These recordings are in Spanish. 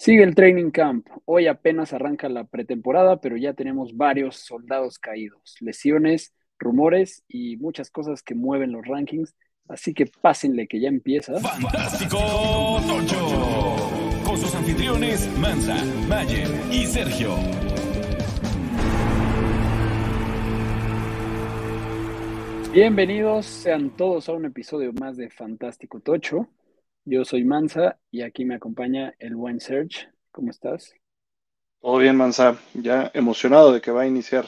Sigue el training camp. Hoy apenas arranca la pretemporada, pero ya tenemos varios soldados caídos, lesiones, rumores y muchas cosas que mueven los rankings. Así que pásenle que ya empieza. Fantástico Tocho. Con sus anfitriones Mansa, Mayer y Sergio. Bienvenidos sean todos a un episodio más de Fantástico Tocho. Yo soy Mansa y aquí me acompaña el buen Serge. ¿Cómo estás? Todo bien, Mansa. Ya emocionado de que va a iniciar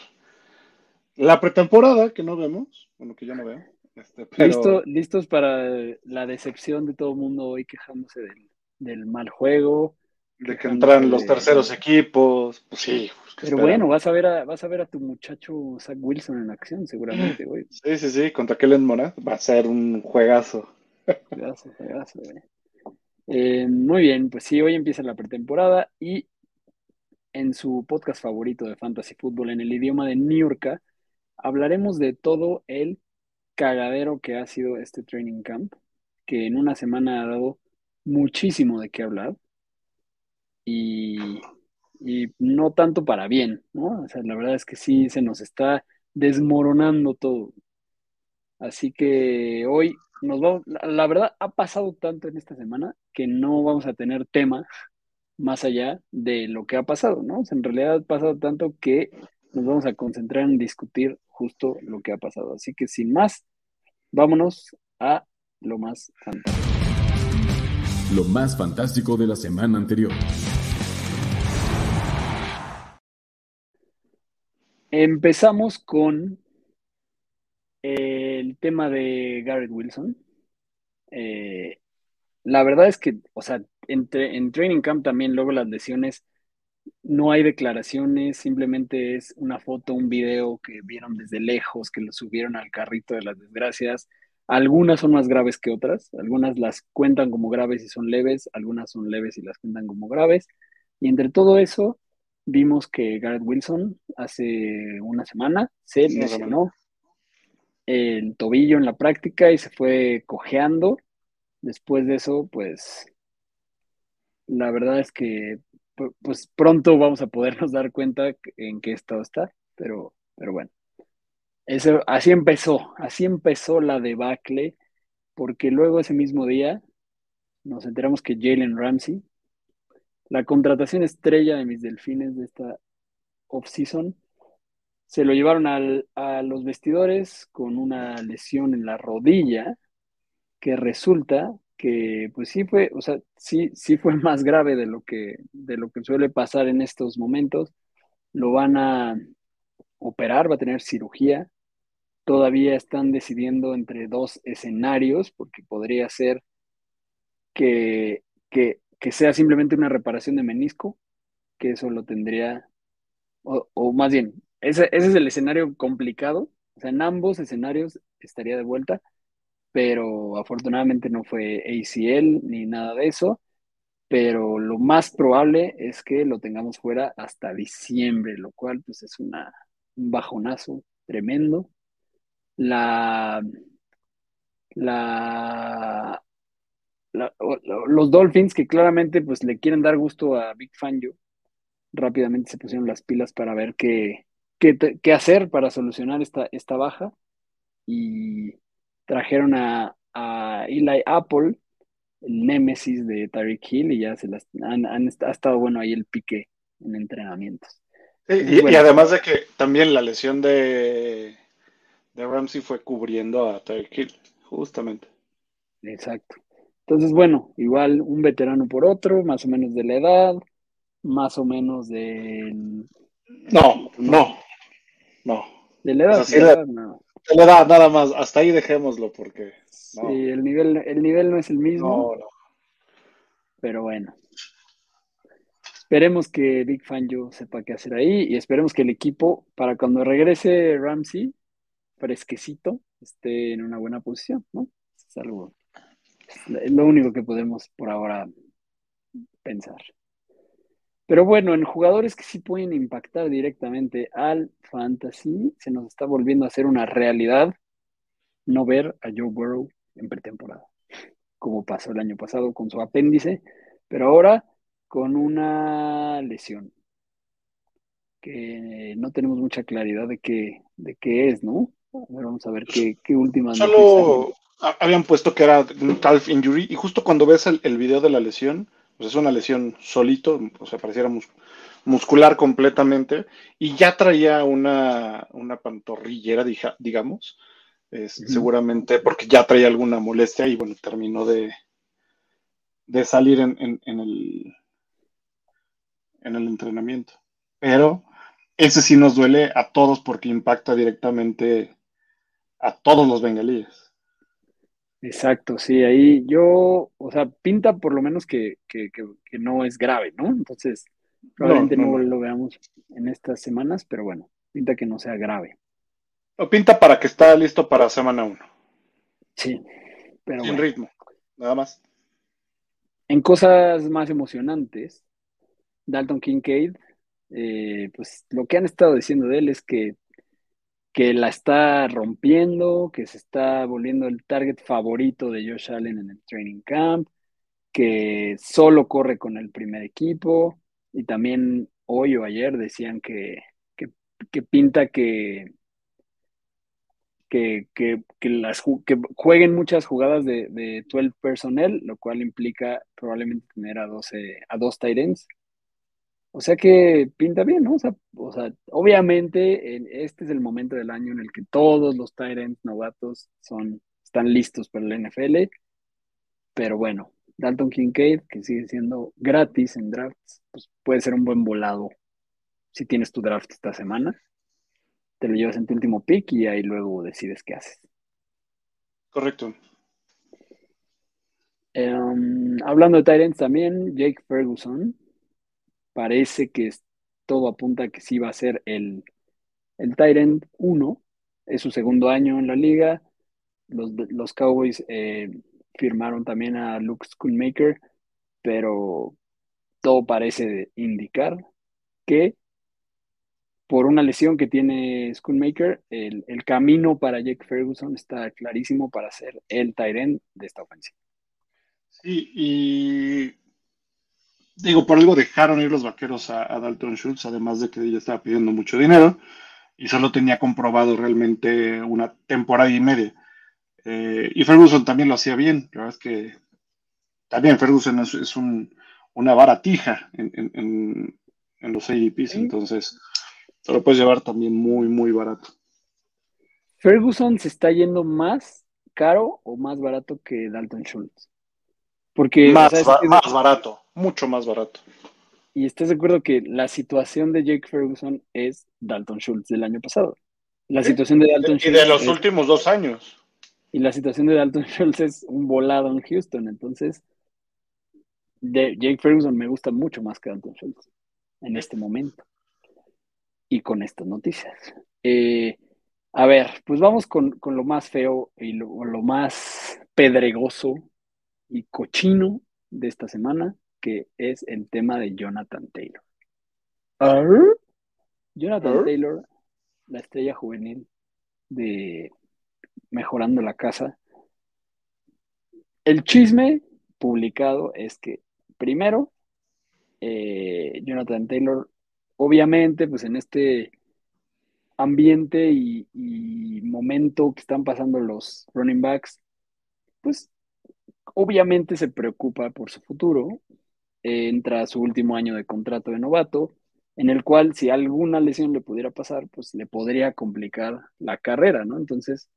la pretemporada, que no vemos, bueno, que yo no veo. Este, pero... ¿Listo, listos para la decepción de todo el mundo hoy quejándose del, del mal juego. De que entran los terceros equipos, pues sí. Pues, Pero bueno, vas a ver a, vas a ver a tu muchacho Zach Wilson en acción, seguramente, güey. Sí, sí, sí, contra Kellen Mora va a ser un juegazo. Juegazo, güey. Eh, muy bien, pues sí, hoy empieza la pretemporada y en su podcast favorito de Fantasy Football en el idioma de Niurka, hablaremos de todo el cagadero que ha sido este training camp, que en una semana ha dado muchísimo de qué hablar y, y no tanto para bien, ¿no? O sea, la verdad es que sí se nos está desmoronando todo. Así que hoy nos vamos, la, verdad ha pasado tanto en esta semana que no vamos a tener tema más allá de lo que ha pasado, ¿no? O sea, en realidad ha pasado tanto que nos vamos a concentrar en discutir justo lo que ha pasado. Así que sin más, vámonos a lo más fantástico. Lo más fantástico de la semana anterior. Empezamos con el tema de Garrett Wilson. Eh, la verdad es que, o sea, entre, en Training Camp también luego las lesiones, no hay declaraciones, simplemente es una foto, un video que vieron desde lejos, que lo subieron al carrito de las desgracias. Algunas son más graves que otras, algunas las cuentan como graves y son leves, algunas son leves y las cuentan como graves. Y entre todo eso, vimos que Garrett Wilson hace una semana se lesionó el tobillo en la práctica y se fue cojeando. Después de eso, pues la verdad es que pues pronto vamos a podernos dar cuenta en qué estado está, pero, pero bueno. Eso, así empezó, así empezó la debacle, porque luego ese mismo día nos enteramos que Jalen Ramsey, la contratación estrella de mis delfines de esta off-season, se lo llevaron al, a los vestidores con una lesión en la rodilla, que resulta que pues sí fue, o sea, sí, sí fue más grave de lo que, de lo que suele pasar en estos momentos. Lo van a operar, va a tener cirugía. Todavía están decidiendo entre dos escenarios, porque podría ser que, que, que sea simplemente una reparación de menisco, que eso lo tendría, o, o más bien, ese, ese es el escenario complicado. O sea, en ambos escenarios estaría de vuelta pero afortunadamente no fue ACL ni nada de eso, pero lo más probable es que lo tengamos fuera hasta diciembre, lo cual pues es una, un bajonazo tremendo. La, la, los Dolphins que claramente pues le quieren dar gusto a Big Fangio, rápidamente se pusieron las pilas para ver qué, qué, qué hacer para solucionar esta, esta baja y trajeron a, a Eli Apple, el némesis de Tyreek Hill, y ya se las han, han, ha estado bueno ahí el pique en entrenamientos. Sí, y, bueno. y, además de que también la lesión de, de Ramsey fue cubriendo a Tyreek Hill, justamente. Exacto. Entonces, bueno, igual un veterano por otro, más o menos de la edad, más o menos de... No, no, no. De la edad, o sea, de sí, edad no. Nada más, hasta ahí dejémoslo porque. No. Sí, el nivel, el nivel no es el mismo. No, no. Pero bueno. Esperemos que Big Fangio sepa qué hacer ahí y esperemos que el equipo, para cuando regrese Ramsey, fresquecito, esté en una buena posición, ¿no? Es algo, es lo único que podemos por ahora pensar. Pero bueno, en jugadores que sí pueden impactar directamente al fantasy, se nos está volviendo a hacer una realidad no ver a Joe Burrow en pretemporada, como pasó el año pasado con su apéndice, pero ahora con una lesión que no tenemos mucha claridad de qué, de qué es, ¿no? vamos a ver qué, qué últimas Solo habían puesto que era calf injury y justo cuando ves el, el video de la lesión, pues es una lesión solito, o sea, pareciera muscular completamente, y ya traía una, una pantorrillera, digamos, seguramente porque ya traía alguna molestia y bueno, terminó de, de salir en, en, el, en el entrenamiento. Pero ese sí nos duele a todos porque impacta directamente a todos los bengalíes. Exacto, sí, ahí yo, o sea, pinta por lo menos que, no es grave, ¿no? Entonces, probablemente no, lo veamos en estas semanas, pero bueno, pinta que no sea grave. O pinta para que está listo para semana 1. Sí, pero. En ritmo, nada más. En cosas más emocionantes, Dalton Kincaid, eh, pues lo que han estado diciendo de él es que que la está rompiendo, que se está volviendo el target favorito de Josh Allen en el training camp, que solo corre con el primer equipo. Y también hoy o ayer decían que, que, pinta que, que, que, que jueguen muchas jugadas de, de 12 personnel, lo cual implica probablemente tener a, 12, a dos tight ends o sea que pinta bien, ¿no? O sea, o sea obviamente este es el momento del año en el que todos los Tyrants novatos son, están listos para la NFL. Pero bueno, Dalton Kincaid, que sigue siendo gratis en drafts, pues puede ser un buen volado si tienes tu draft esta semana. Te lo llevas en tu último pick y ahí luego decides qué haces. Correcto. Em, hablando de Tyrants también, Jake Ferguson parece que todo apunta a que sí va a ser el, el Tyrant 1. Es su segundo año en la liga. Los, Cowboys eh, firmaron también a Luke Schoonmaker, pero todo parece indicar que por una lesión que tiene Schoonmaker, el, el camino para Jake Ferguson está clarísimo para ser el Tyrant de esta ofensiva. Sí, y digo, por algo dejaron ir los vaqueros a, Dalton Schultz, además de que ella estaba pidiendo mucho dinero y solo tenía comprobado realmente una temporada y media. Eh, y Ferguson también lo hacía bien, la verdad es que también Ferguson es, una baratija en, los ADPs, entonces te lo puedes llevar también muy, muy barato. ¿Ferguson se está yendo más caro o más barato que Dalton Schultz? Porque, más, más barato, mucho más barato. Y estás de acuerdo que la situación de Jake Ferguson es Dalton Schultz del año pasado. La situación de Dalton Schultz. Y de los últimos dos años. Y la situación de Dalton Schultz es un volado en Houston. Entonces, de Jake Ferguson me gusta mucho más que Dalton Schultz en este momento. Y con estas noticias. Eh, a ver, pues vamos con, lo más feo y lo, lo más pedregoso y cochino de esta semana, que es el tema de Jonathan Taylor. Jonathan Taylor, la estrella juvenil de Mejorando la Casa. El chisme publicado es que, primero, eh, Jonathan Taylor, obviamente, pues en este ambiente y, y, momento que están pasando los running backs, pues obviamente se preocupa por su futuro, entra a su último año de contrato de novato, en el cual si alguna lesión le pudiera pasar, pues le podría complicar la carrera, ¿no? Entonces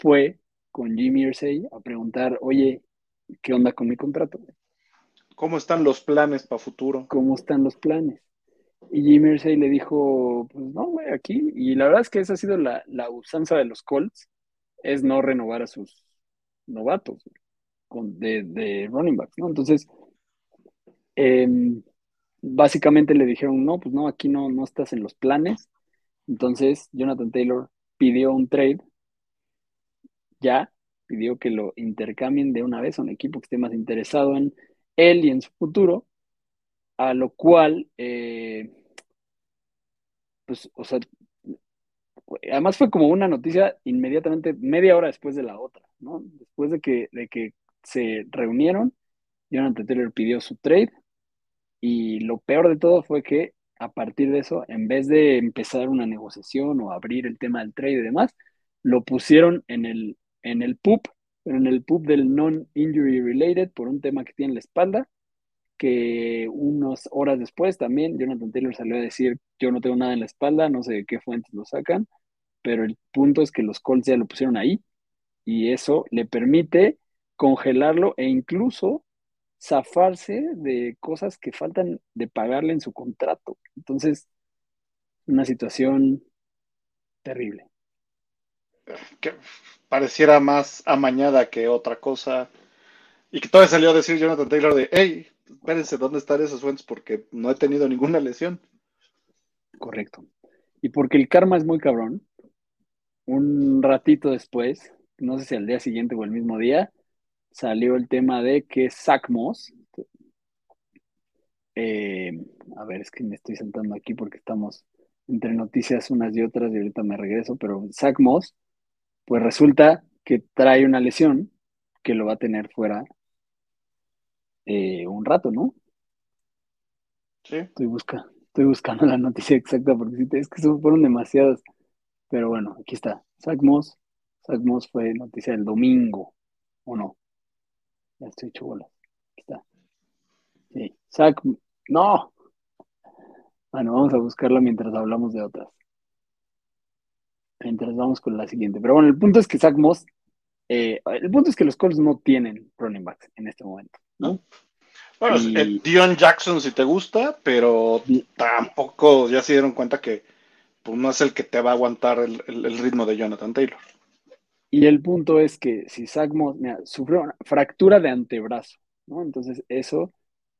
fue con Jimmy Irsay a preguntar, oye, ¿qué onda con mi contrato? ¿Cómo están los planes para futuro? ¿Cómo están los planes? Y Jimmy Irsay le dijo, pues no, güey, aquí. Y la verdad es que esa ha sido la, la usanza de los Colts, es no renovar a sus novatos de, running backs, ¿no? Entonces, em, básicamente le dijeron, no, pues no, aquí no, no estás en los planes. Entonces, Jonathan Taylor pidió un trade, ya, pidió que lo intercambien de una vez a un equipo que esté más interesado en él y en su futuro, a lo cual, eh, pues, o sea, además fue como una noticia inmediatamente, media hora después de la otra, ¿no? Después de que, de que se reunieron, Jonathan Taylor pidió su trade Y lo peor de todo fue que a partir de eso, en vez de empezar una negociación o abrir el tema del trade y demás, lo pusieron en el, en el PUP, pero en el PUP del non-injury related por un tema que tiene en la espalda, que unas horas después también Jonathan Taylor salió a decir, yo no tengo nada en la espalda, no sé qué fuentes lo sacan, pero el punto es que los Colts ya lo pusieron ahí y eso le permite congelarlo e incluso zafarse de cosas que faltan de pagarle en su contrato. Entonces, una situación terrible. Que pareciera más amañada que otra cosa. Y que todavía salió a decir Jonathan Taylor de, hey, espérense, ¿dónde están esas fuentes? Porque no he tenido ninguna lesión. Correcto. Y porque el karma es muy cabrón, un ratito después, no sé si al día siguiente o el mismo día, salió el tema de que Zach Moss, eh, a ver, es que me estoy sentando aquí porque estamos entre noticias unas y otras y ahorita me regreso, pero Zach Moss, pues resulta que trae una lesión que lo va a tener fuera eh, un rato, ¿no? Sí. Estoy, busca, estoy buscando la noticia exacta porque es que fueron demasiadas. Pero bueno, aquí está. Zach Moss. Zach Moss fue noticia del domingo, ¿o no? Ya estoy bolas. Aquí está. Sí. Zach. ¡No! Bueno, vamos a buscarla mientras hablamos de otras. Mientras vamos con la siguiente. Pero bueno, el punto es que Zach Moss. Eh, el punto es que los Colts no tienen running backs en este momento, ¿no? Bueno, Y- el Dion Jackson si te gusta, pero tampoco ya se dieron cuenta que pues, no es el que te va a aguantar el, el- el ritmo de Jonathan Taylor. Y el punto es que si Zach Moss, sufrió una fractura de antebrazo, ¿no? Entonces eso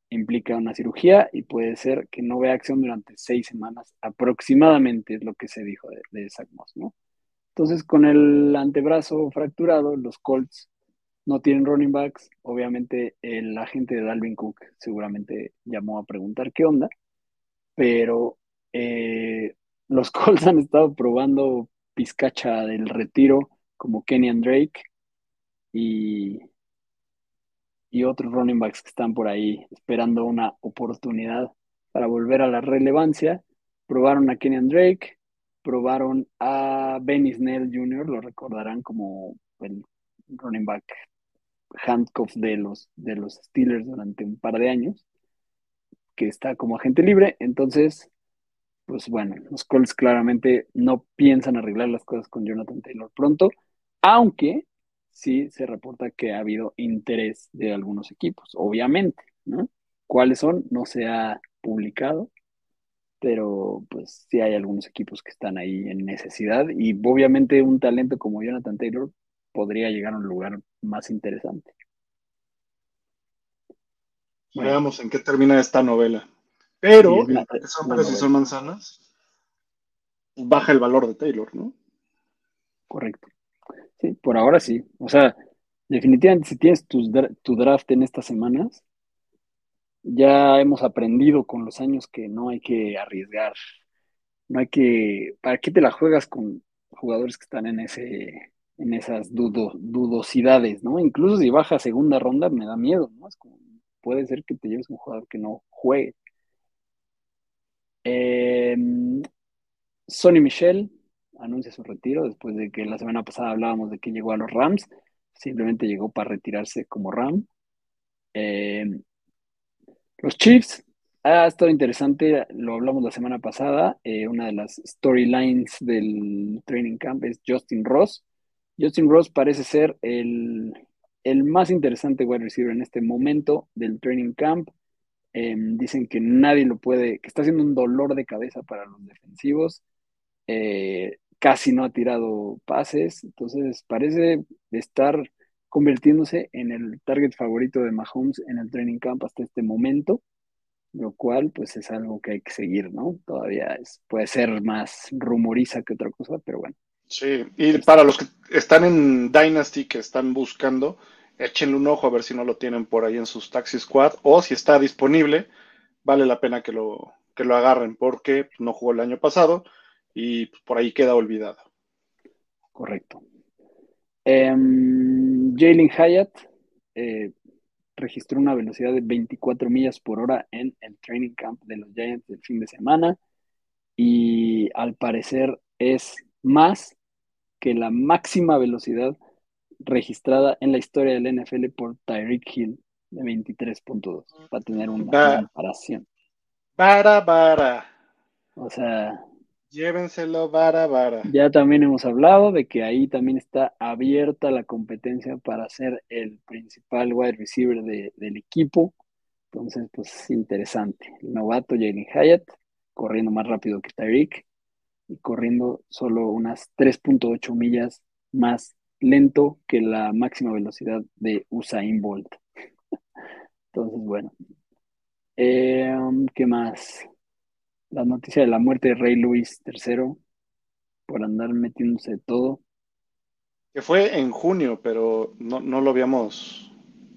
implica una cirugía y puede ser que no vea acción durante seis semanas aproximadamente, es lo que se dijo de, de Moss, ¿no? Entonces con el antebrazo fracturado, los Colts no tienen running backs. Obviamente el agente de Dalvin Cook seguramente llamó a preguntar qué onda, pero eh, los Colts han estado probando pizcacha del retiro como Kenyan Drake y, y otros running backs que están por ahí esperando una oportunidad para volver a la relevancia. Probaron a Kenyan Drake, probaron a Benny Snell Jr., lo recordarán como el running back handcuff de los, de los Steelers durante un par de años, que está como agente libre. Entonces, pues bueno, los Colts claramente no piensan arreglar las cosas con Jonathan Taylor pronto, aunque sí se reporta que ha habido interés de algunos equipos, obviamente, ¿no? ¿Cuáles son? No se ha publicado, pero pues sí hay algunos equipos que están ahí en necesidad y obviamente un talento como Jonathan Taylor podría llegar a un lugar más interesante. Bueno. Veamos en qué termina esta novela. Pero, Sí, son y son manzanas, baja el valor de Taylor, ¿no? Correcto. Sí, por ahora sí. O sea, definitivamente si tienes tu draft en estas semanas, ya hemos aprendido con los años que no hay que arriesgar. No hay que, ¿para qué te la juegas con jugadores que están en ese, en esas dudo- dudosidades, ¿no? Incluso si baja segunda ronda me da miedo, ¿no? Es como, puede ser que te lleves un jugador que no juegue. Eh, Sonny Michel anuncia su retiro después de que la semana pasada hablábamos de que llegó a los Rams. Simplemente llegó para retirarse como Ram. Eh, los Chiefs, ha estado interesante, lo hablamos la semana pasada. eh, una de las storylines del training camp es Justin Ross. Justin Ross parece ser el, el más interesante wide receiver en este momento del training camp. Eh, dicen que nadie lo puede, que está haciendo un dolor de cabeza para los defensivos. Eh, casi no ha tirado pases, entonces parece estar convirtiéndose en el target favorito de Mahomes en el training camp hasta este momento, lo cual pues es algo que hay que seguir, ¿no? Todavía puede ser más rumoriza que otra cosa, pero bueno. Sí, y para los que están en Dynasty, que están buscando, échenle un ojo a ver si no lo tienen por ahí en sus Taxi Squad, o si está disponible, vale la pena que lo, que lo agarren, porque no jugó el año pasado y por ahí queda olvidado. Correcto. Em, Jalen Hyatt, eh, registró una velocidad de 24 millas por hora en el training camp de los Giants del fin de semana y al parecer es más que la máxima velocidad registrada en la historia del NFL por Tyreek Hill de 23.2 para tener una comparación. Para, para. O sea, Llévenselo vara vara. Ya también hemos hablado de que ahí también está abierta la competencia para ser el principal wide receiver del equipo. Entonces, pues interesante. El novato Jalen Hyatt corriendo más rápido que Tyreek y corriendo solo unas 3.8 millas más lento que la máxima velocidad de Usain Bolt. Entonces, bueno. Eh, ¿Qué más? La noticia de la muerte de Rey Luis III por andar metiéndose todo. Que fue en junio, pero no, lo habíamos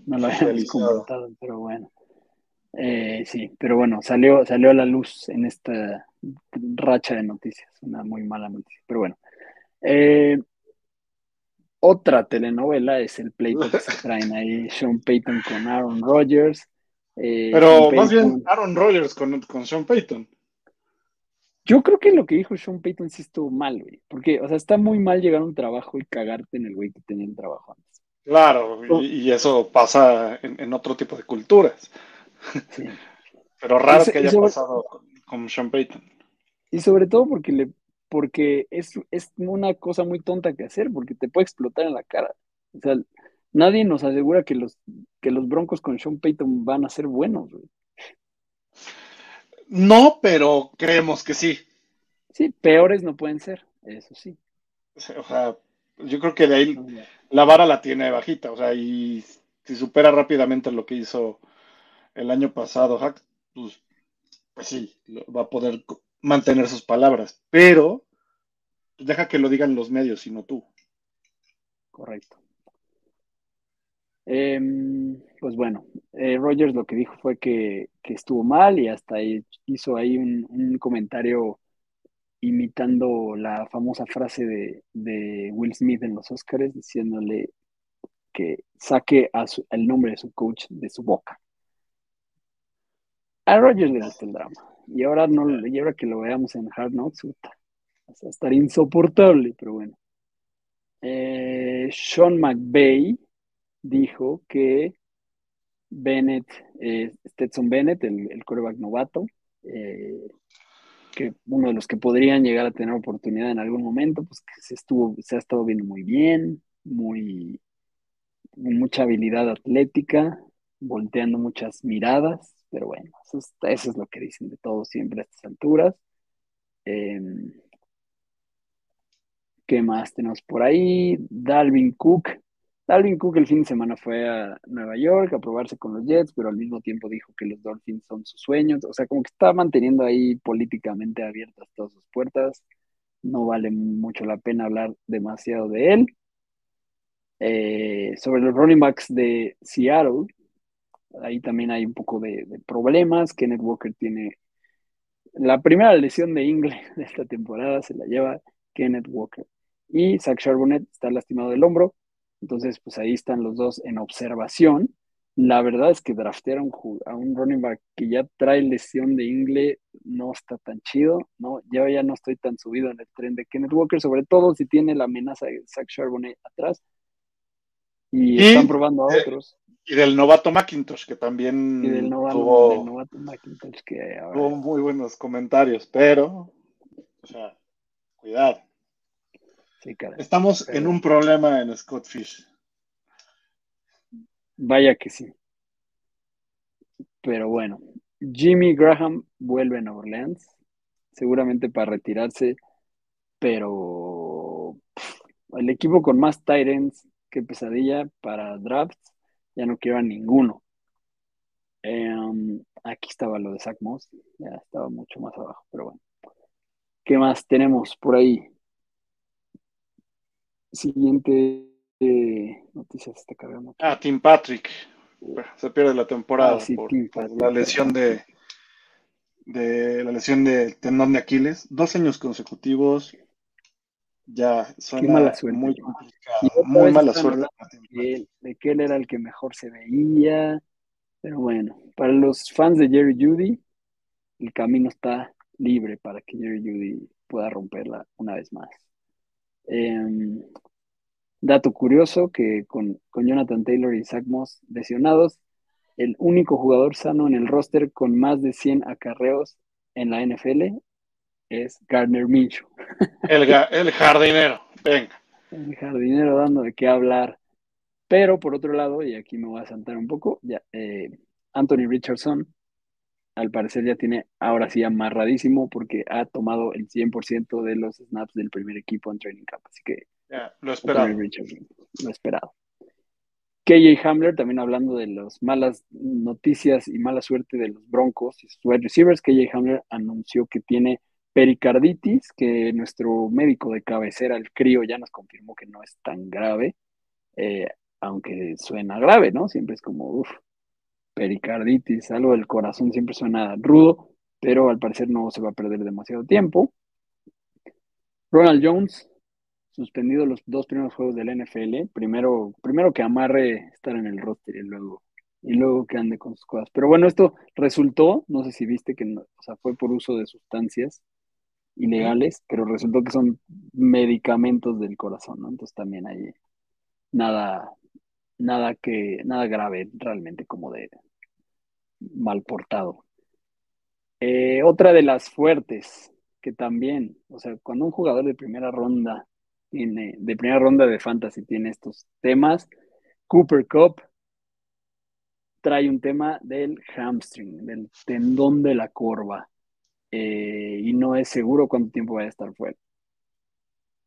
no lo habíamos comentado, pero bueno. Eh, sí, pero bueno, salió, salió a la luz en esta racha de noticias, una muy mala noticia. Pero bueno. Eh, otra telenovela es el pleito que se traen ahí Sean Payton con Aaron Rodgers. Eh, pero más bien Aaron Rodgers con, con Sean Payton. Yo creo que lo que dijo Sean Payton sí estuvo mal, güey. Porque, o sea, está muy mal llegar a un trabajo y cagarte en el güey que tenía el trabajo antes. Claro, y, eso pasa en, otro tipo de culturas. Sí. Pero raro que haya pasado con, Sean Payton. Y sobre todo porque le porque es, es una cosa muy tonta que hacer, porque te puede explotar en la cara. O sea, nadie nos asegura que los, que los Broncos con Sean Payton van a ser buenos, güey. No, pero creemos que sí. Sí, peores no pueden ser, eso sí. O sea, yo creo que de ahí la vara la tiene bajita, o sea, y si supera rápidamente lo que hizo el año pasado, Hack, pues, pues sí, va a poder mantener sus palabras, pero deja que lo digan los medios y no tú. Correcto. Em, pues bueno, eh, Rogers lo que dijo fue que, estuvo mal y hasta hizo ahí un, comentario imitando la famosa frase de, Will Smith en los Oscars, diciéndole que saque el nombre de su coach de su boca. A Rogers le gusta el drama. Y ahora, no, y que lo veamos en Hard Knocks, va a estar insoportable, pero bueno. Eh, Sean McVay dijo que Bennett, eh, Stetson Bennett, el, el coreback novato, eh, que uno de los que podrían llegar a tener oportunidad en algún momento, pues que se estuvo, se ha estado viendo muy bien, muy mucha habilidad atlética, volteando muchas miradas, pero bueno, eso es, lo que dicen de todos siempre a estas alturas. Em, ¿Qué más tenemos por ahí? Dalvin Cook Dalvin Cook el fin de semana fue a Nueva York a probarse con los Jets, pero al mismo tiempo dijo que los Dolphins son sus sueños. O sea, como que está manteniendo ahí políticamente abiertas todas sus puertas. No vale mucho la pena hablar demasiado de él. Eh, sobre los running backs de Seattle, ahí también hay un poco de, de, problemas. Kenneth Walker tiene la primera lesión de Ingle de esta temporada, se la lleva Kenneth Walker. Y Zach Charbonnet está lastimado del hombro entonces, pues ahí están los dos en observación. La verdad es que draftear a un, running back que ya trae lesión de ingle no está tan chido, ¿no? Yo ya no estoy tan subido en el tren de Kenneth Walker, sobre todo si tiene la amenaza de Zach Charbonnet atrás. Y, están probando a otros. Y del novato McIntosh, que también y del novato, tuvo, McIntosh, que tuvo muy buenos comentarios, pero, o sea, cuidado. Estamos en un problema en Scott Fish. Vaya que sí. Pero bueno, Jimmy Graham vuelve a Nueva Orleans, seguramente para retirarse, pero el equipo con más Titans que pesadilla para drafts, ya no quiero a ninguno. Em, aquí estaba lo de Zach Moss, ya estaba mucho más abajo, pero bueno. ¿Qué más tenemos por ahí? Siguiente eh, noticias está cargando. Ah, Tim Patrick. Se pierde la temporada ah, por, la lesión de, de la lesión de tendón de Aquiles. Dos años consecutivos Ya suena Qué mala suerte. muy complicado. Muy mala suerte. de que él era el que mejor se veía. Pero bueno, para los fans de Jerry Judy, el camino está libre para que Jerry Judy pueda romperla una vez más. Em, dato curioso que con, con Jonathan Taylor y Zach Moss lesionados, el único jugador sano en el roster con más de 100 acarreos en la NFL es Gardner Minshew. El, el jardinero. Venga. El jardinero dando de qué hablar. Pero por otro lado, y aquí me voy a saltar un poco, ya, eh, Anthony Richardson al parecer ya tiene ahora sí amarradísimo porque ha tomado el 100% de los snaps del primer equipo en Training Camp. Así que Ya, lo Richardson, lo esperado. KJ Hamler, también hablando de las malas noticias y mala suerte de los Broncos y sus wide receivers, KJ Hamler anunció que tiene pericarditis, que nuestro médico de cabecera, el crío, ya nos confirmó que no es tan grave, eh, aunque suena grave, ¿no? Siempre es como, uff, pericarditis, algo del corazón siempre suena rudo, pero al parecer no se va a perder demasiado tiempo. Ronald Jones, suspendido los dos primeros juegos del NFL, primero, primero que amarre estar en el roster y luego, y luego que ande con sus cosas. Pero bueno, esto resultó, no sé si viste que no- o sea, fue por uso de sustancias ilegales, pero resultó que son medicamentos del corazón, ¿no? Entonces también hay nada, nada que, nada grave realmente como de mal portado. Eh, otra de las fuertes, que también, o sea, cuando un jugador de primera ronda tiene, de primera ronda de fantasy tiene estos temas, Cooper Cup trae un tema del hamstring, del tendón de la corva, eh, y no es seguro cuánto tiempo vaya a estar fuera.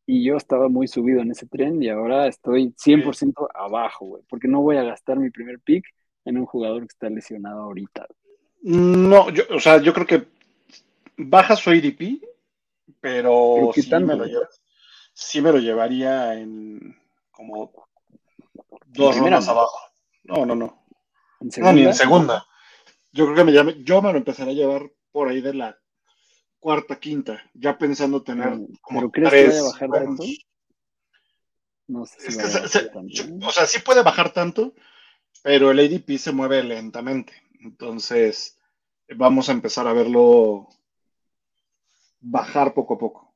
Y yo estaba muy subido en ese tren y ahora estoy 100% abajo, güey, porque no voy a gastar mi primer pick en un jugador que está lesionado ahorita. No, yo, o sea, yo creo que baja su ADP, pero ¿Pero qué sí, me lo lleva- sí me lo llevaría en como dos rondas no? abajo. No, no, no. En No, ni en segunda. Yo creo que me llame, yo me lo empezaré a llevar por ahí de la cuarta, quinta, ya pensando tener Pero- como ¿crees que tres vaya a bajar buenos. tanto? no sé si Es que vaya se- bajar se- tanto, yo- ¿eh? o sea, sí puede bajar tanto, pero el ADP se mueve lentamente. Entonces, vamos a empezar a verlo bajar poco a poco.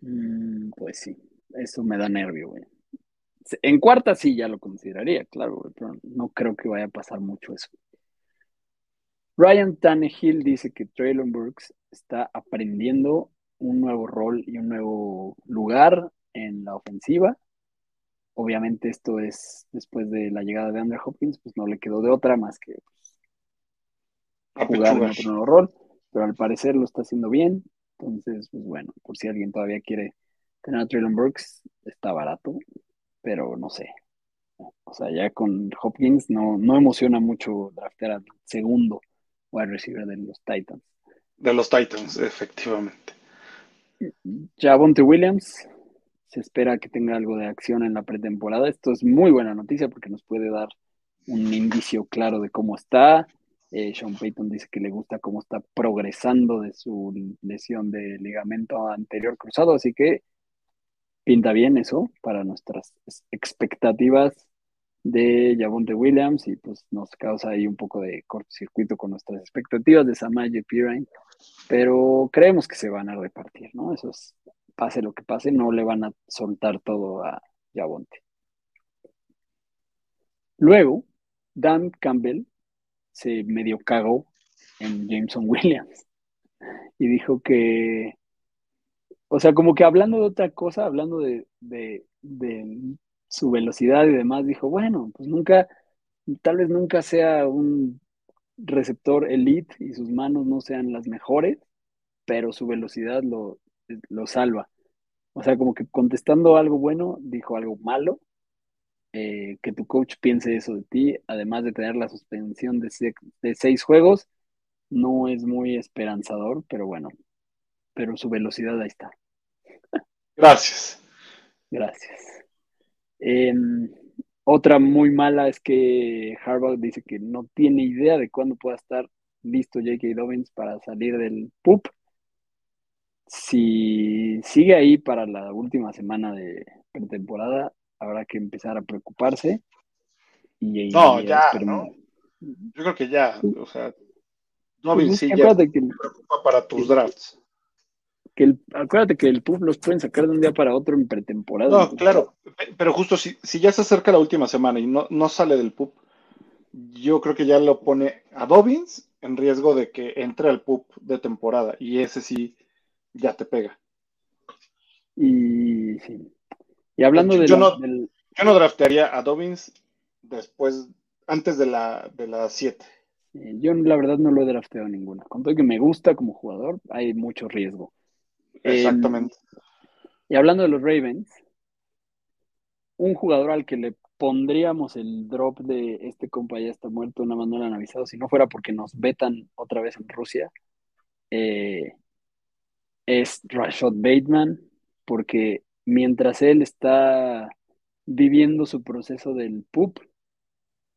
Mm, pues sí, eso me da nervio, güey. En cuarta sí ya lo consideraría, claro, güey, pero no creo que vaya a pasar mucho eso. Ryan Tannehill dice que Traylon Burks está aprendiendo un nuevo rol y un nuevo lugar en la ofensiva. Obviamente esto es después de la llegada de Andrew Hopkins, pues no le quedó de otra más que jugar en otro nuevo rol, pero al parecer lo está haciendo bien. Entonces, pues bueno, por si alguien todavía quiere tener a Traylon Burks, está barato, pero no sé. O sea, ya con Hopkins no, no emociona mucho draftear al segundo wide receiver de los Titans. De los Titans, efectivamente. Javonte Williams se espera que tenga algo de acción en la pretemporada. Esto es muy buena noticia porque nos puede dar un indicio claro de cómo está. Eh, Sean Payton dice que le gusta cómo está progresando de su lesión de ligamento anterior cruzado, así que pinta bien eso para nuestras expectativas de Javonte Williams y pues nos causa ahí un poco de cortocircuito con nuestras expectativas de Samaje Pirine, pero creemos que se van a repartir, ¿no? Eso es, pase lo que pase, no le van a soltar todo a Javonte. Luego, Dan Campbell se medio cagó en Jameson Williams y dijo que, o sea, como que hablando de otra cosa, hablando de, de, de su velocidad y demás, dijo, bueno, pues nunca, tal vez nunca sea un receptor elite y sus manos no sean las mejores, pero su velocidad lo, lo salva. O sea, como que contestando algo bueno, dijo algo malo. Eh, que tu coach piense eso de ti, además de tener la suspensión de, se de seis juegos, no es muy esperanzador, pero bueno, pero su velocidad ahí está. Gracias. Gracias. Eh, otra muy mala es que Harbaugh dice que no tiene idea de cuándo pueda estar listo J.K. Dobbins para salir del PUP. Si sigue ahí para la última semana de pretemporada, habrá que empezar a preocuparse. Y, no, ya, ¿no? Yo creo que ya, o sea, no pues sí ya que, preocupa para tus drafts. Que el, acuérdate que el PUB los pueden sacar de un día para otro en pretemporada. No, claro, pero justo si, si ya se acerca la última semana y no, no sale del PUB, yo creo que ya lo pone a Dobbins en riesgo de que entre al PUB de temporada y ese sí ya te pega. Y sí. Y hablando de yo, no, yo no draftearía a Dobbins después, antes de la de las 7. Yo la verdad no lo he drafteado ninguna. Con todo que me gusta como jugador, hay mucho riesgo. Exactamente. y hablando de los Ravens, un jugador al que le pondríamos el drop de este compa ya está muerto, una más no han avisado, si no fuera porque nos vetan otra vez en Rusia, eh, es Rashad Bateman, porque mientras él está viviendo su proceso del PUP,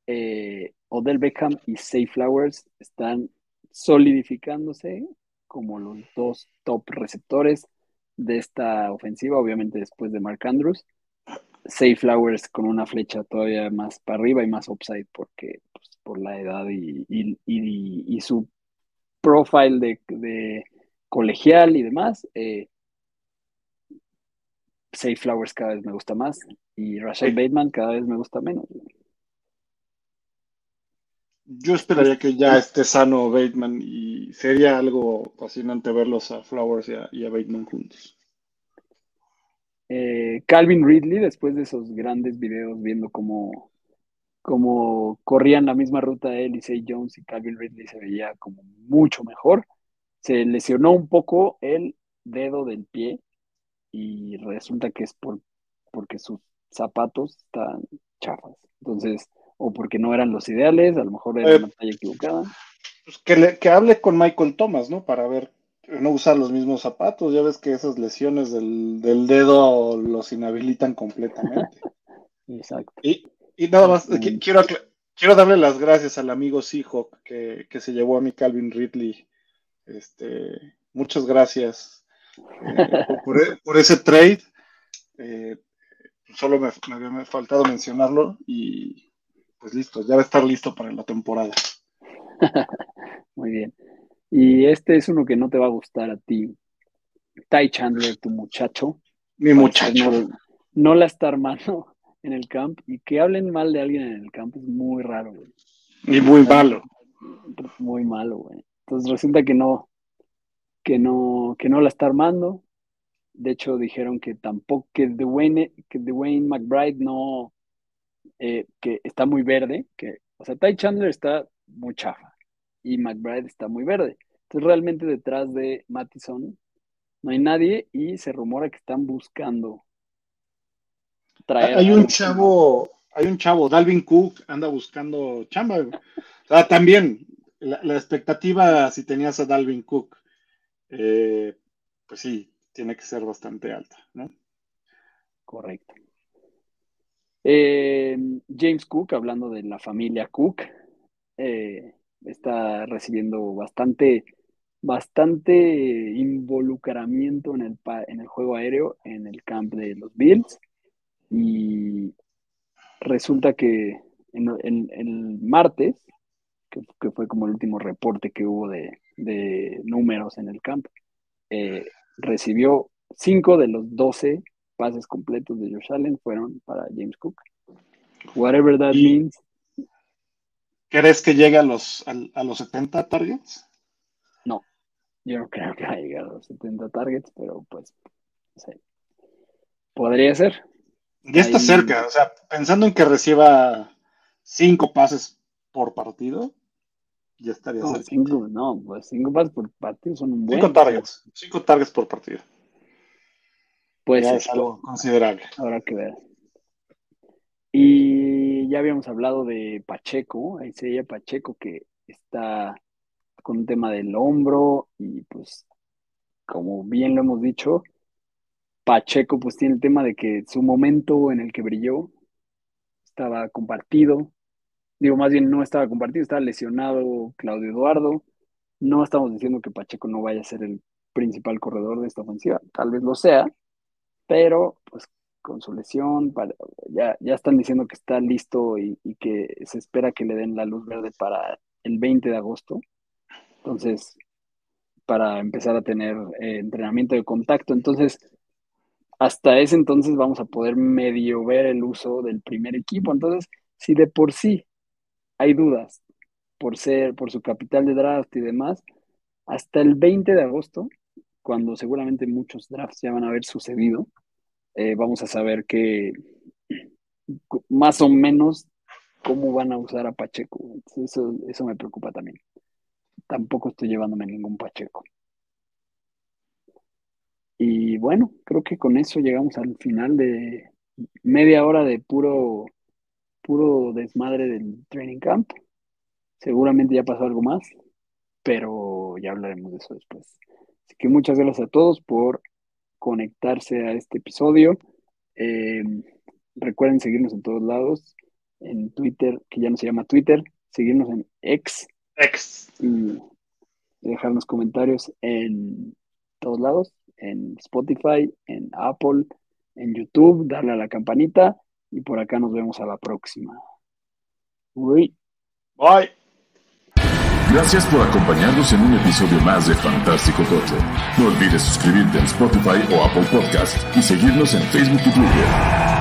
eh, Odell Beckham y Say Flowers están solidificándose como los dos top receptores de esta ofensiva, obviamente después de Mark Andrews. Say Flowers con una flecha todavía más para arriba y más upside porque pues, por la edad y, su profile de, colegial y demás. Eh, Say Flowers cada vez me gusta más y Rashad Bateman cada vez me gusta menos. Yo esperaría que ya esté sano Bateman y sería algo fascinante verlos a Flowers y a Bateman juntos. Eh, Calvin Ridley, después de esos grandes videos viendo cómo, cómo corrían la misma ruta él y Say Jones y Calvin Ridley se veía como mucho mejor, se lesionó un poco el dedo del pie y resulta que es por, porque sus zapatos están chafas. Entonces, o porque no eran los ideales, a lo mejor era eh, una talla equivocada. Pues que, que hable con Michael Thomas, ¿no? Para ver no usar los mismos zapatos. Ya ves que esas lesiones del, dedo los inhabilitan completamente. Exacto. Y, nada más, quiero, quiero darle las gracias al amigo Seahawk que, que se llevó a mi Calvin Ridley. Este, muchas gracias eh, por, ese trade. Eh, solo me, me había faltado mencionarlo y pues listo, ya va a estar listo para la temporada. Muy bien. Y este es uno que no te va a gustar a ti. Ty Chandler, tu muchacho. Mi muchacho. No, la está armando en el camp y que hablen mal de alguien en el camp es muy raro, güey. Y muy malo. Muy malo, güey. Entonces resulta que no, que no, que no la está armando. De hecho, dijeron que tampoco, que Dwayne, que Dwayne McBride no, eh, que está muy verde, que, o sea, Ty Chandler está muy chafa y McBride está muy verde. Entonces realmente detrás de Mattison no hay nadie y se rumora que están buscando traer. Hay un chavo, hay un chavo, Dalvin Cook anda buscando chamba. O sea, también la, expectativa si tenías a Dalvin Cook, eh, pues sí, tiene que ser bastante alta, ¿no? Correcto. Eh, James Cook, hablando de la familia Cook, eh, está recibiendo bastante, bastante involucramiento en el, en el juego aéreo en el camp de los Bills. Y resulta que en, el martes, que, fue como el último reporte que hubo de, números en el camp, eh, recibió 5 de los 12 pases completos de Josh Allen fueron para James Cook. Whatever that means, ¿Crees que llegue a los, a, los 70 targets? No, yo no creo que llegue a los 70 targets, pero pues, podría ser. Ya está cerca, o sea, pensando en que reciba cinco pases por partido, ya estaría no. Cinco, no, pues cinco pases por partido son un buen. Cinco targets, cinco targets por partido. Pues es algo considerable. Habrá que ver. Y ya habíamos hablado de Pacheco, sería Pacheco que está con un tema del hombro y pues como bien lo hemos dicho, Pacheco pues tiene el tema de que su momento en el que brilló estaba compartido, digo más bien no estaba compartido, estaba lesionado Claudio Eduardo, no estamos diciendo que Pacheco no vaya a ser el principal corredor de esta ofensiva. Tal vez lo sea, pero pues con su lesión, ya, ya están diciendo que está listo y, que se espera que le den la luz verde para el 20 de agosto. Entonces, para empezar a tener eh, entrenamiento de contacto. Entonces, hasta ese entonces vamos a poder medio ver el uso del primer equipo. Entonces, si de por sí hay dudas por ser, por su capital de draft y demás, hasta el 20 de agosto, cuando seguramente muchos drafts ya van a haber sucedido, eh, vamos a saber que más o menos cómo van a usar a Pacheco. Eso, eso me preocupa también. Tampoco estoy llevándome ningún Pacheco. Y bueno, creo que con eso llegamos al final de media hora de puro, puro desmadre del training camp. Seguramente ya pasó algo más, pero ya hablaremos de eso después. Así que muchas gracias a todos por conectarse a este episodio. Eh, recuerden seguirnos en todos lados, en Twitter, que ya no se llama Twitter, seguirnos en X. X. Y dejarnos comentarios en todos lados, en Spotify, en Apple, en YouTube, darle a la campanita y por acá nos vemos a la próxima. Bye. Gracias por acompañarnos en un episodio más de Fantástico Tocho. No olvides suscribirte en Spotify o Apple Podcast y seguirnos en Facebook y Twitter.